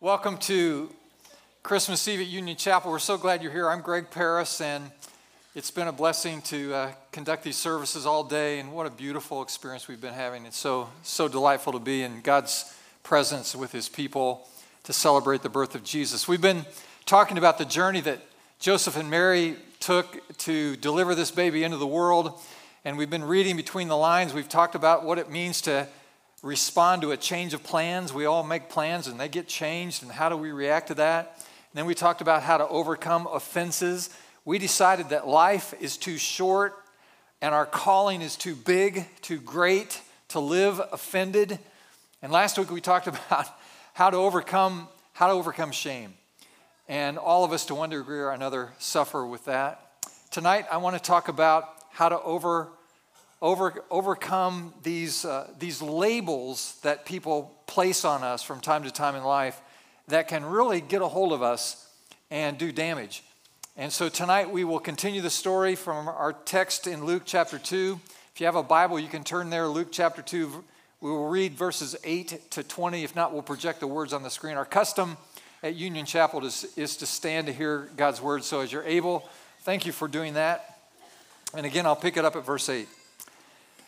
Welcome to Christmas Eve at Union Chapel. We're so glad you're here. I'm Greg Paris, and it's been a blessing to uh, conduct these services all day. And what a beautiful experience we've been having. It's so so delightful to be in God's presence with His people to celebrate the birth of Jesus. We've been talking about the journey that Joseph and Mary took to deliver this baby into the world, and we've been reading between the lines. We've talked about what it means to respond to a change of plans. We all make plans and they get changed, and how do we react to that? And then we talked about how to overcome offenses. We decided that life is too short and our calling is too big, too great to live offended. And last week we talked about how to overcome how to overcome shame. And all of us to one degree or another suffer with that. Tonight I want to talk about how to over over, overcome these, uh, these labels that people place on us from time to time in life that can really get a hold of us and do damage. And so tonight we will continue the story from our text in Luke chapter 2. If you have a Bible, you can turn there, Luke chapter 2. We will read verses 8 to 20. If not, we'll project the words on the screen. Our custom at Union Chapel is, is to stand to hear God's word. So as you're able, thank you for doing that. And again, I'll pick it up at verse 8.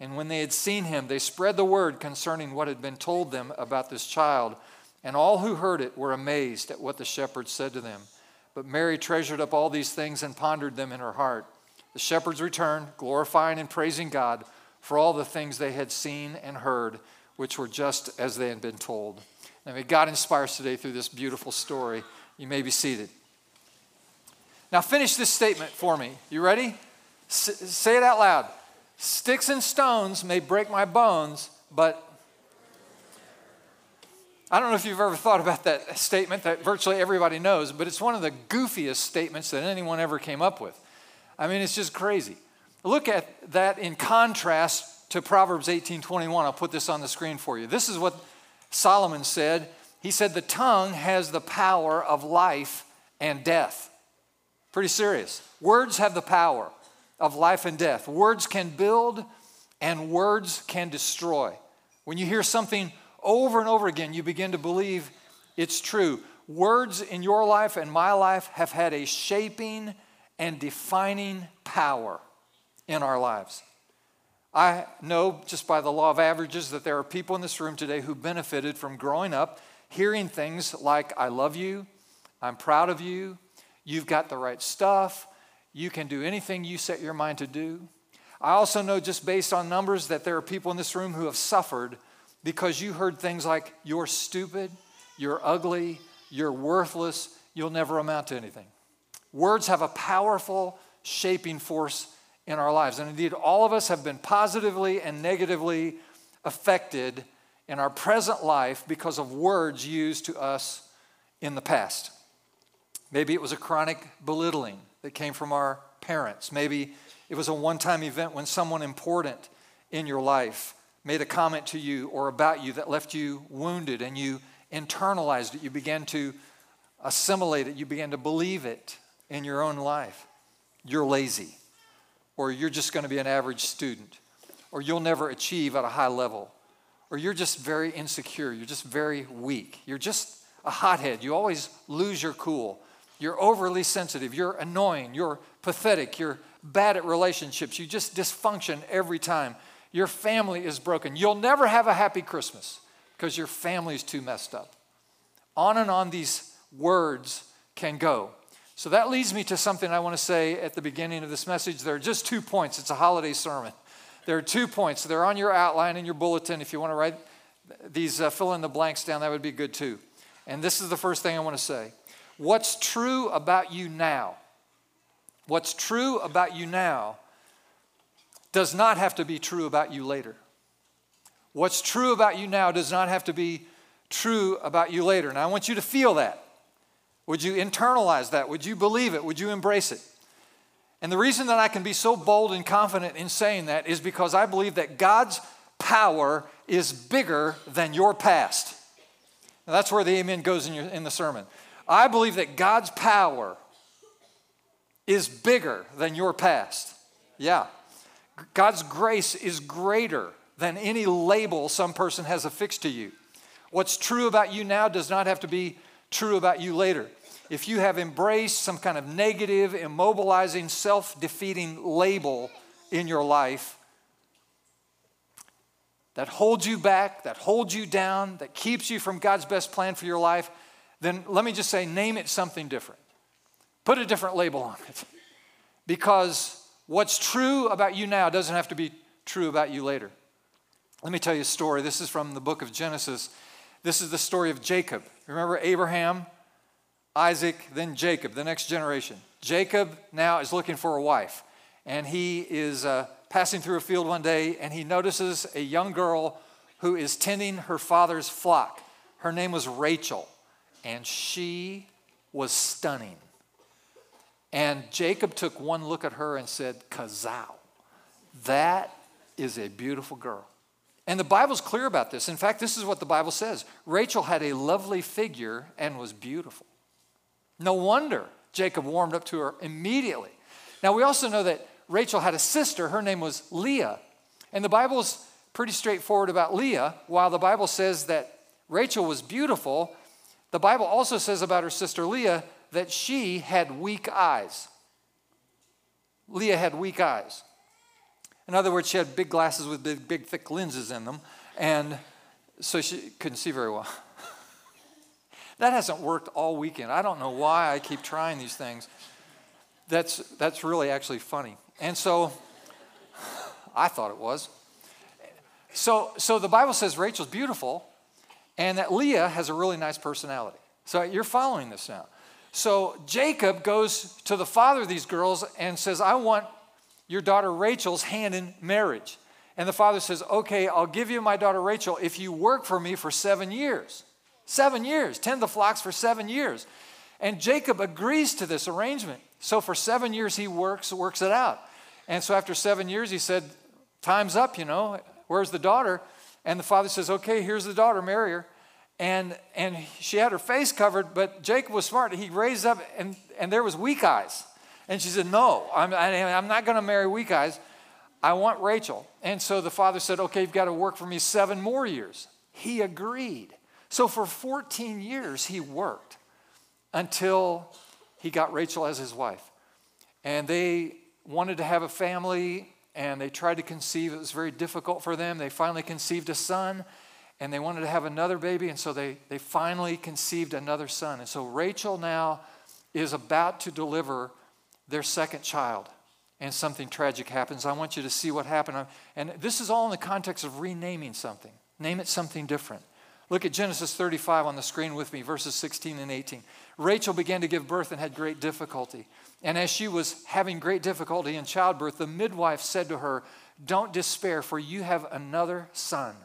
And when they had seen him, they spread the word concerning what had been told them about this child. And all who heard it were amazed at what the shepherds said to them. But Mary treasured up all these things and pondered them in her heart. The shepherds returned, glorifying and praising God for all the things they had seen and heard, which were just as they had been told. Now, may God inspire us today through this beautiful story. You may be seated. Now, finish this statement for me. You ready? S- say it out loud. Sticks and stones may break my bones, but I don't know if you've ever thought about that statement that virtually everybody knows, but it's one of the goofiest statements that anyone ever came up with. I mean, it's just crazy. Look at that in contrast to Proverbs 18:21. I'll put this on the screen for you. This is what Solomon said. He said the tongue has the power of life and death. Pretty serious. Words have the power of life and death. Words can build and words can destroy. When you hear something over and over again, you begin to believe it's true. Words in your life and my life have had a shaping and defining power in our lives. I know just by the law of averages that there are people in this room today who benefited from growing up hearing things like, I love you, I'm proud of you, you've got the right stuff, you can do anything you set your mind to do. I also know, just based on numbers, that there are people in this room who have suffered because you heard things like, you're stupid, you're ugly, you're worthless, you'll never amount to anything. Words have a powerful shaping force in our lives. And indeed, all of us have been positively and negatively affected in our present life because of words used to us in the past. Maybe it was a chronic belittling that came from our parents. Maybe it was a one time event when someone important in your life made a comment to you or about you that left you wounded and you internalized it. You began to assimilate it. You began to believe it in your own life. You're lazy, or you're just going to be an average student, or you'll never achieve at a high level, or you're just very insecure. You're just very weak. You're just a hothead. You always lose your cool. You're overly sensitive. You're annoying. You're pathetic. You're bad at relationships. You just dysfunction every time. Your family is broken. You'll never have a happy Christmas because your family is too messed up. On and on these words can go. So that leads me to something I want to say at the beginning of this message. There are just two points. It's a holiday sermon. There are two points. They're on your outline in your bulletin. If you want to write these uh, fill in the blanks down, that would be good too. And this is the first thing I want to say. What's true about you now? What's true about you now does not have to be true about you later. What's true about you now does not have to be true about you later. And I want you to feel that. Would you internalize that? Would you believe it? Would you embrace it? And the reason that I can be so bold and confident in saying that is because I believe that God's power is bigger than your past. Now, that's where the amen goes in, your, in the sermon. I believe that God's power is bigger than your past. Yeah. God's grace is greater than any label some person has affixed to you. What's true about you now does not have to be true about you later. If you have embraced some kind of negative, immobilizing, self defeating label in your life that holds you back, that holds you down, that keeps you from God's best plan for your life, then let me just say, name it something different. Put a different label on it. Because what's true about you now doesn't have to be true about you later. Let me tell you a story. This is from the book of Genesis. This is the story of Jacob. Remember Abraham, Isaac, then Jacob, the next generation. Jacob now is looking for a wife, and he is uh, passing through a field one day, and he notices a young girl who is tending her father's flock. Her name was Rachel, and she was stunning. And Jacob took one look at her and said, Kazow, that is a beautiful girl. And the Bible's clear about this. In fact, this is what the Bible says Rachel had a lovely figure and was beautiful. No wonder Jacob warmed up to her immediately. Now, we also know that Rachel had a sister. Her name was Leah. And the Bible's pretty straightforward about Leah. While the Bible says that Rachel was beautiful, the Bible also says about her sister Leah that she had weak eyes. Leah had weak eyes. In other words, she had big glasses with big, big thick lenses in them, and so she couldn't see very well. that hasn't worked all weekend. I don't know why I keep trying these things. That's, that's really actually funny. And so I thought it was. So, so the Bible says Rachel's beautiful and that Leah has a really nice personality. So you're following this now. So Jacob goes to the father of these girls and says, I want your daughter Rachel's hand in marriage. And the father says, Okay, I'll give you my daughter Rachel if you work for me for seven years. Seven years, tend the flocks for seven years. And Jacob agrees to this arrangement. So for seven years, he works, works it out. And so after seven years, he said, Time's up, you know. Where's the daughter? And the father says, Okay, here's the daughter, marry her. And, and she had her face covered, but Jacob was smart. He raised up, and, and there was weak eyes. And she said, No, I'm, I'm not going to marry weak eyes. I want Rachel. And so the father said, Okay, you've got to work for me seven more years. He agreed. So for 14 years, he worked until he got Rachel as his wife. And they wanted to have a family and they tried to conceive. It was very difficult for them. They finally conceived a son and they wanted to have another baby. And so they, they finally conceived another son. And so Rachel now is about to deliver their second child, and something tragic happens. I want you to see what happened. And this is all in the context of renaming something. Name it something different. Look at Genesis 35 on the screen with me, verses 16 and 18. Rachel began to give birth and had great difficulty. And as she was having great difficulty in childbirth, the midwife said to her, Don't despair, for you have another son.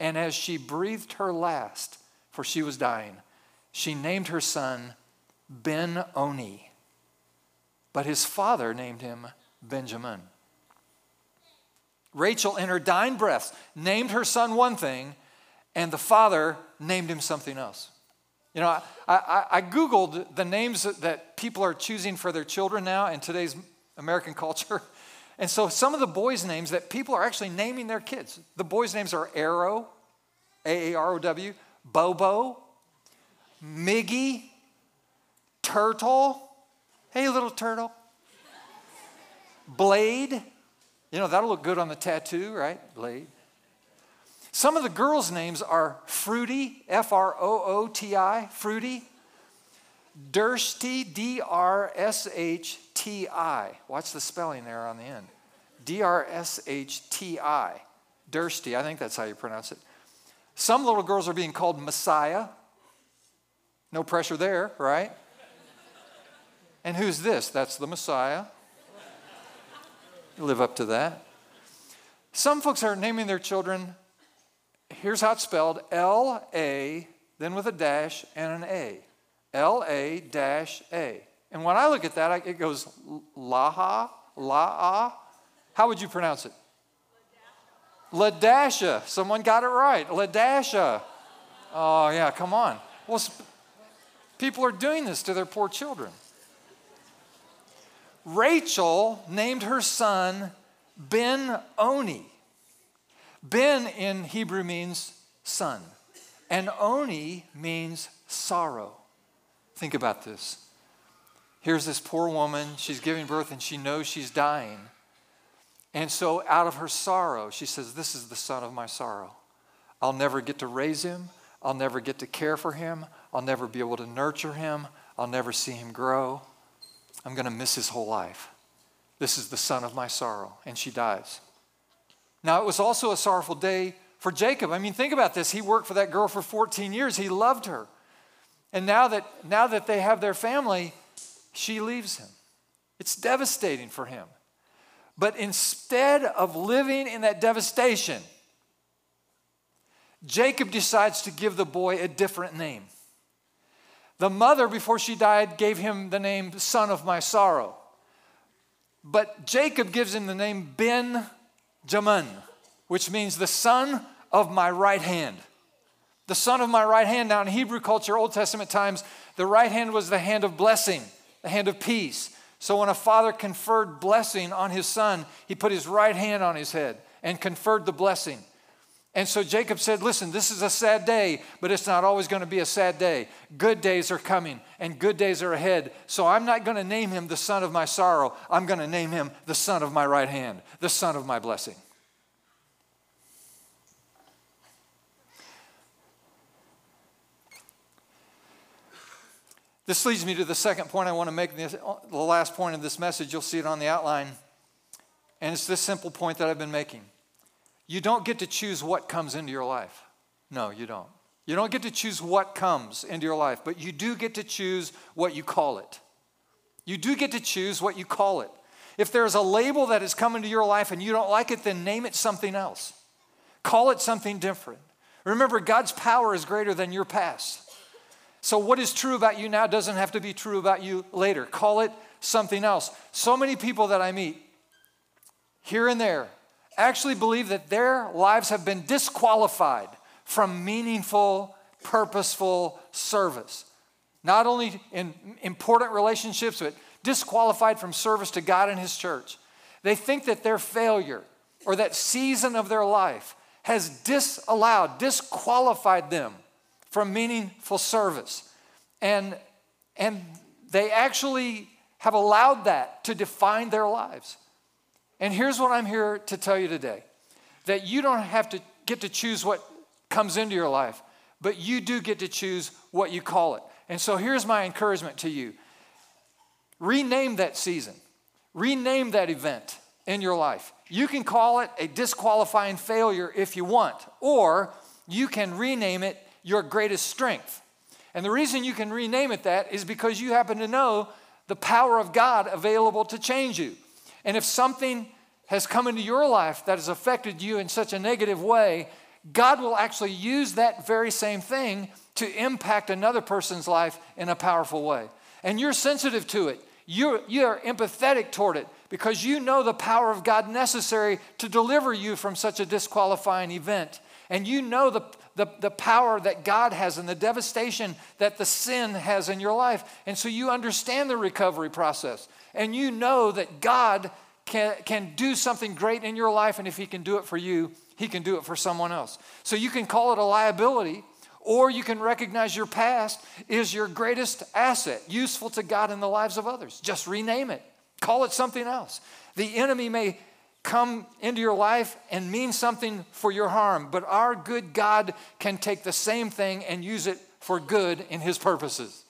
And as she breathed her last, for she was dying, she named her son Ben Oni but his father named him Benjamin. Rachel, in her dying breath, named her son one thing, and the father named him something else. You know, I, I, I Googled the names that people are choosing for their children now in today's American culture. And so some of the boys' names that people are actually naming their kids, the boys' names are Arrow, A A R O W, Bobo, Miggy, Turtle, Hey, little turtle. Blade. You know, that'll look good on the tattoo, right? Blade. Some of the girls' names are Fruity, F R O O T I, Fruity. Drshti, D R S H T I. Watch the spelling there on the end. D R S H T I. Drshti, I think that's how you pronounce it. Some little girls are being called Messiah. No pressure there, right? And who's this? That's the Messiah. Live up to that. Some folks are naming their children, here's how it's spelled L A, then with a dash and an A. L A dash A. And when I look at that, it goes Laha, La'a. How would you pronounce it? Ladasha. Someone got it right. Ladasha. Oh, yeah, come on. Well, people are doing this to their poor children. Rachel named her son Ben Oni. Ben in Hebrew means son, and Oni means sorrow. Think about this. Here's this poor woman, she's giving birth and she knows she's dying. And so, out of her sorrow, she says, This is the son of my sorrow. I'll never get to raise him. I'll never get to care for him. I'll never be able to nurture him. I'll never see him grow. I'm going to miss his whole life. This is the son of my sorrow. And she dies. Now, it was also a sorrowful day for Jacob. I mean, think about this. He worked for that girl for 14 years, he loved her. And now that, now that they have their family, she leaves him. It's devastating for him. But instead of living in that devastation, Jacob decides to give the boy a different name. The mother, before she died, gave him the name son of my sorrow. But Jacob gives him the name Ben Jamin, which means the son of my right hand. The son of my right hand. Now, in Hebrew culture, Old Testament times, the right hand was the hand of blessing, the hand of peace. So when a father conferred blessing on his son, he put his right hand on his head and conferred the blessing. And so Jacob said, Listen, this is a sad day, but it's not always going to be a sad day. Good days are coming and good days are ahead. So I'm not going to name him the son of my sorrow. I'm going to name him the son of my right hand, the son of my blessing. This leads me to the second point I want to make, the last point of this message. You'll see it on the outline. And it's this simple point that I've been making. You don't get to choose what comes into your life. No, you don't. You don't get to choose what comes into your life, but you do get to choose what you call it. You do get to choose what you call it. If there's a label that has come into your life and you don't like it, then name it something else. Call it something different. Remember, God's power is greater than your past. So, what is true about you now doesn't have to be true about you later. Call it something else. So many people that I meet here and there actually believe that their lives have been disqualified from meaningful, purposeful service. Not only in important relationships, but disqualified from service to God and His church. They think that their failure or that season of their life has disallowed, disqualified them from meaningful service. And, and they actually have allowed that to define their lives. And here's what I'm here to tell you today that you don't have to get to choose what comes into your life, but you do get to choose what you call it. And so here's my encouragement to you rename that season, rename that event in your life. You can call it a disqualifying failure if you want, or you can rename it your greatest strength. And the reason you can rename it that is because you happen to know the power of God available to change you. And if something has come into your life that has affected you in such a negative way, God will actually use that very same thing to impact another person's life in a powerful way. And you're sensitive to it. You're, you're empathetic toward it because you know the power of God necessary to deliver you from such a disqualifying event. And you know the, the, the power that God has and the devastation that the sin has in your life. And so you understand the recovery process and you know that God can, can do something great in your life, and if He can do it for you, He can do it for someone else. So you can call it a liability, or you can recognize your past is your greatest asset, useful to God in the lives of others. Just rename it, call it something else. The enemy may come into your life and mean something for your harm, but our good God can take the same thing and use it for good in His purposes.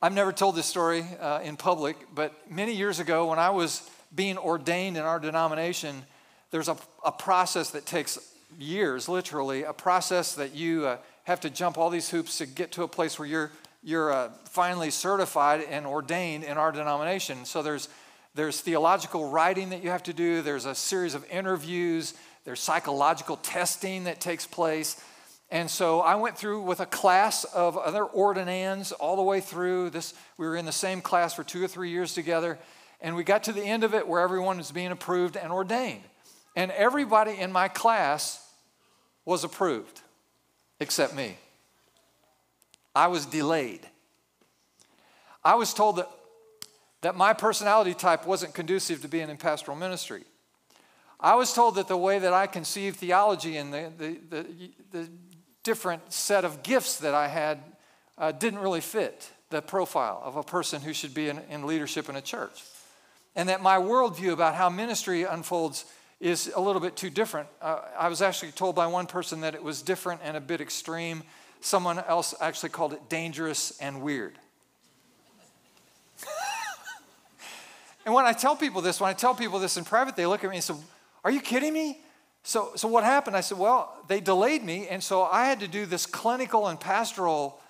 I've never told this story uh, in public, but many years ago when I was being ordained in our denomination, there's a, a process that takes years, literally, a process that you uh, have to jump all these hoops to get to a place where you're, you're uh, finally certified and ordained in our denomination. So there's, there's theological writing that you have to do, there's a series of interviews, there's psychological testing that takes place. And so I went through with a class of other ordinands all the way through. This, we were in the same class for two or three years together. And we got to the end of it where everyone was being approved and ordained. And everybody in my class was approved except me. I was delayed. I was told that, that my personality type wasn't conducive to being in pastoral ministry. I was told that the way that I conceived theology and the, the, the, the different set of gifts that I had uh, didn't really fit the profile of a person who should be in, in leadership in a church. And that my worldview about how ministry unfolds is a little bit too different. Uh, I was actually told by one person that it was different and a bit extreme. Someone else actually called it dangerous and weird. And when I tell people this, when I tell people this in private, they look at me and say, Are you kidding me? So, so what happened? I said, Well, they delayed me, and so I had to do this clinical and pastoral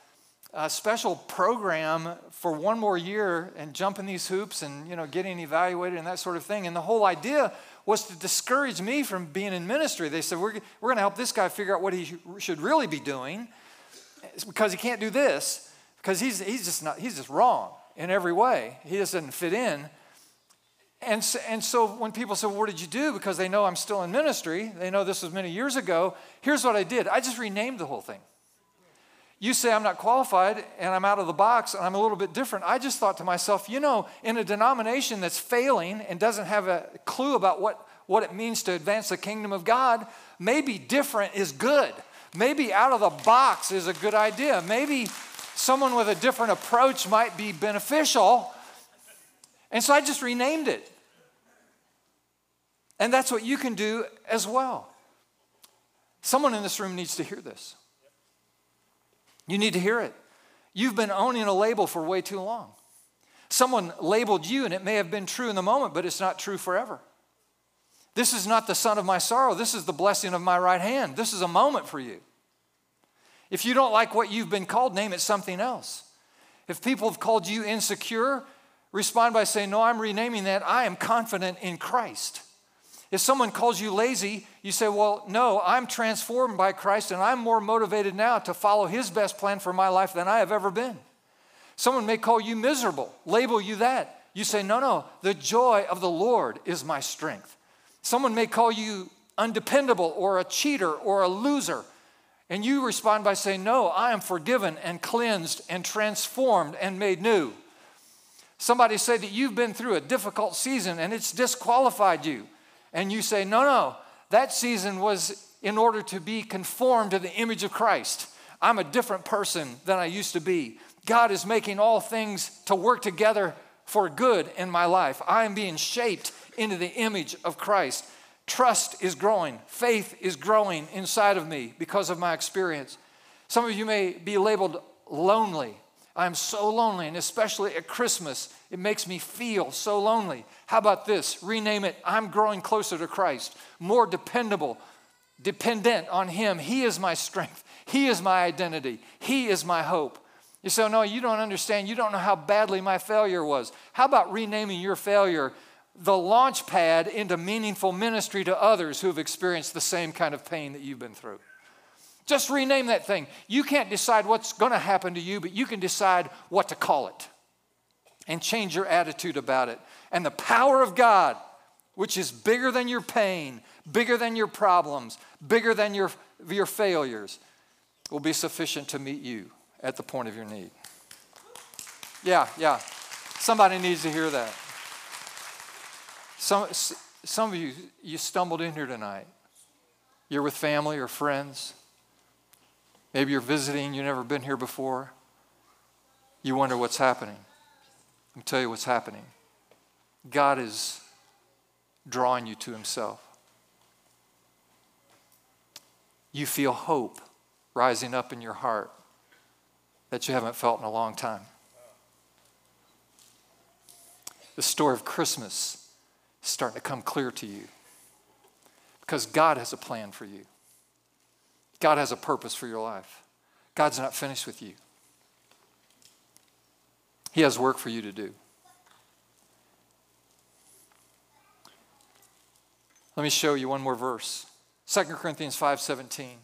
uh, special program for one more year and jumping these hoops and you know getting evaluated and that sort of thing. And the whole idea was to discourage me from being in ministry. They said, We're, we're going to help this guy figure out what he should really be doing because he can't do this because he's, he's, just, not, he's just wrong in every way. He just doesn't fit in. And so, and so when people say, well, What did you do? because they know I'm still in ministry, they know this was many years ago. Here's what I did I just renamed the whole thing. You say I'm not qualified and I'm out of the box and I'm a little bit different. I just thought to myself, you know, in a denomination that's failing and doesn't have a clue about what, what it means to advance the kingdom of God, maybe different is good. Maybe out of the box is a good idea. Maybe someone with a different approach might be beneficial. And so I just renamed it. And that's what you can do as well. Someone in this room needs to hear this. You need to hear it. You've been owning a label for way too long. Someone labeled you, and it may have been true in the moment, but it's not true forever. This is not the son of my sorrow. This is the blessing of my right hand. This is a moment for you. If you don't like what you've been called, name it something else. If people have called you insecure, respond by saying, No, I'm renaming that. I am confident in Christ. If someone calls you lazy, you say, Well, no, I'm transformed by Christ and I'm more motivated now to follow His best plan for my life than I have ever been. Someone may call you miserable, label you that. You say, No, no, the joy of the Lord is my strength. Someone may call you undependable or a cheater or a loser. And you respond by saying, No, I am forgiven and cleansed and transformed and made new. Somebody say that you've been through a difficult season and it's disqualified you and you say, no, no, that season was in order to be conformed to the image of Christ. I'm a different person than I used to be. God is making all things to work together for good in my life. I am being shaped into the image of Christ. Trust is growing, faith is growing inside of me because of my experience. Some of you may be labeled lonely. I am so lonely, and especially at Christmas, it makes me feel so lonely. How about this? Rename it I'm growing closer to Christ, more dependable, dependent on Him. He is my strength, He is my identity, He is my hope. You say, oh, No, you don't understand. You don't know how badly my failure was. How about renaming your failure the launch pad into meaningful ministry to others who have experienced the same kind of pain that you've been through? Just rename that thing. You can't decide what's going to happen to you, but you can decide what to call it and change your attitude about it. And the power of God, which is bigger than your pain, bigger than your problems, bigger than your, your failures, will be sufficient to meet you at the point of your need. Yeah, yeah. Somebody needs to hear that. Some, some of you, you stumbled in here tonight. You're with family or friends. Maybe you're visiting, you've never been here before. You wonder what's happening. Let me tell you what's happening. God is drawing you to Himself. You feel hope rising up in your heart that you haven't felt in a long time. the story of Christmas is starting to come clear to you. Because God has a plan for you, God has a purpose for your life. God's not finished with you, He has work for you to do. Let me show you one more verse. 2 Corinthians 5:17.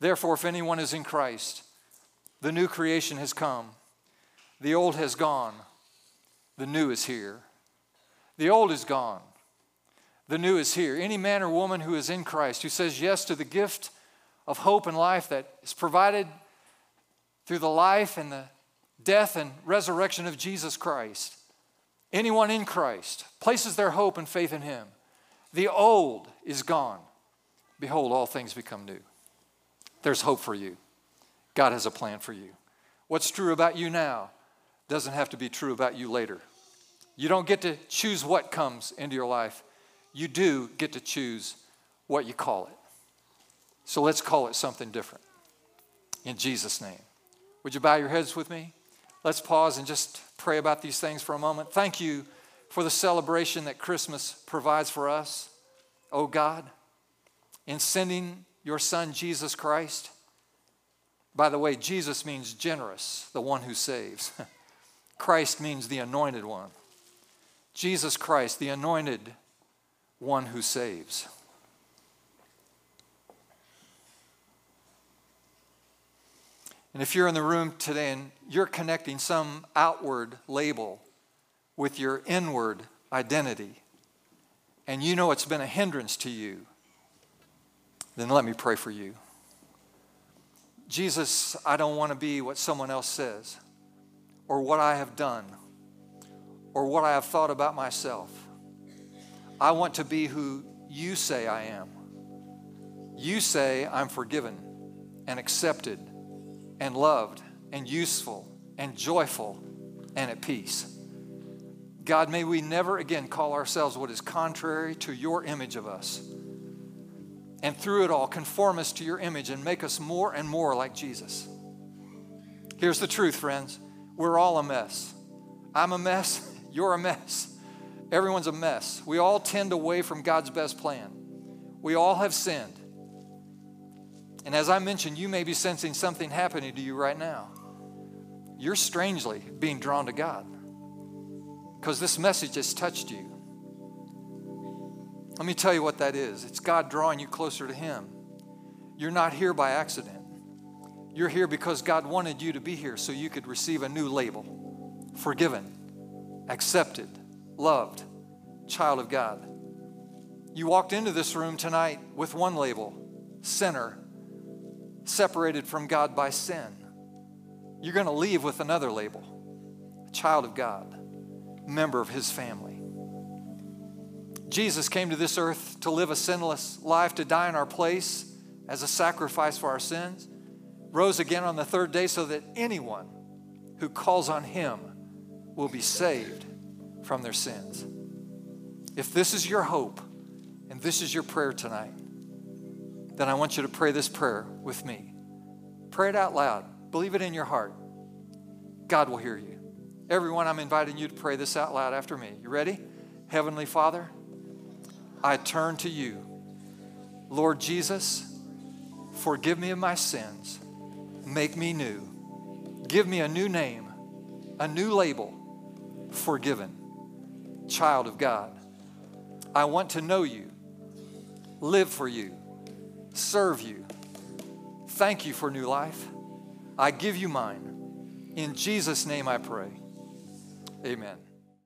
Therefore if anyone is in Christ, the new creation has come. The old has gone. The new is here. The old is gone. The new is here. Any man or woman who is in Christ, who says yes to the gift of hope and life that is provided through the life and the death and resurrection of Jesus Christ, anyone in Christ places their hope and faith in Him. The old is gone. Behold, all things become new. There's hope for you. God has a plan for you. What's true about you now doesn't have to be true about you later. You don't get to choose what comes into your life. You do get to choose what you call it. So let's call it something different. In Jesus' name. Would you bow your heads with me? Let's pause and just pray about these things for a moment. Thank you for the celebration that Christmas provides for us, oh God, in sending your Son, Jesus Christ. By the way, Jesus means generous, the one who saves. Christ means the anointed one. Jesus Christ, the anointed one who saves. And if you're in the room today and you're connecting some outward label with your inward identity, and you know it's been a hindrance to you, then let me pray for you. Jesus, I don't want to be what someone else says, or what I have done, or what I have thought about myself. I want to be who you say I am. You say I'm forgiven and accepted and loved and useful and joyful and at peace. God, may we never again call ourselves what is contrary to your image of us. And through it all, conform us to your image and make us more and more like Jesus. Here's the truth, friends we're all a mess. I'm a mess, you're a mess. Everyone's a mess. We all tend away from God's best plan. We all have sinned. And as I mentioned, you may be sensing something happening to you right now. You're strangely being drawn to God because this message has touched you. Let me tell you what that is it's God drawing you closer to Him. You're not here by accident. You're here because God wanted you to be here so you could receive a new label forgiven, accepted, loved, child of God. You walked into this room tonight with one label sinner, separated from God by sin. You're going to leave with another label a child of God member of his family. Jesus came to this earth to live a sinless life, to die in our place as a sacrifice for our sins, rose again on the third day so that anyone who calls on him will be saved from their sins. If this is your hope and this is your prayer tonight, then I want you to pray this prayer with me. Pray it out loud. Believe it in your heart. God will hear you. Everyone, I'm inviting you to pray this out loud after me. You ready? Heavenly Father, I turn to you. Lord Jesus, forgive me of my sins. Make me new. Give me a new name, a new label, forgiven, child of God. I want to know you, live for you, serve you. Thank you for new life. I give you mine. In Jesus' name I pray. Amen.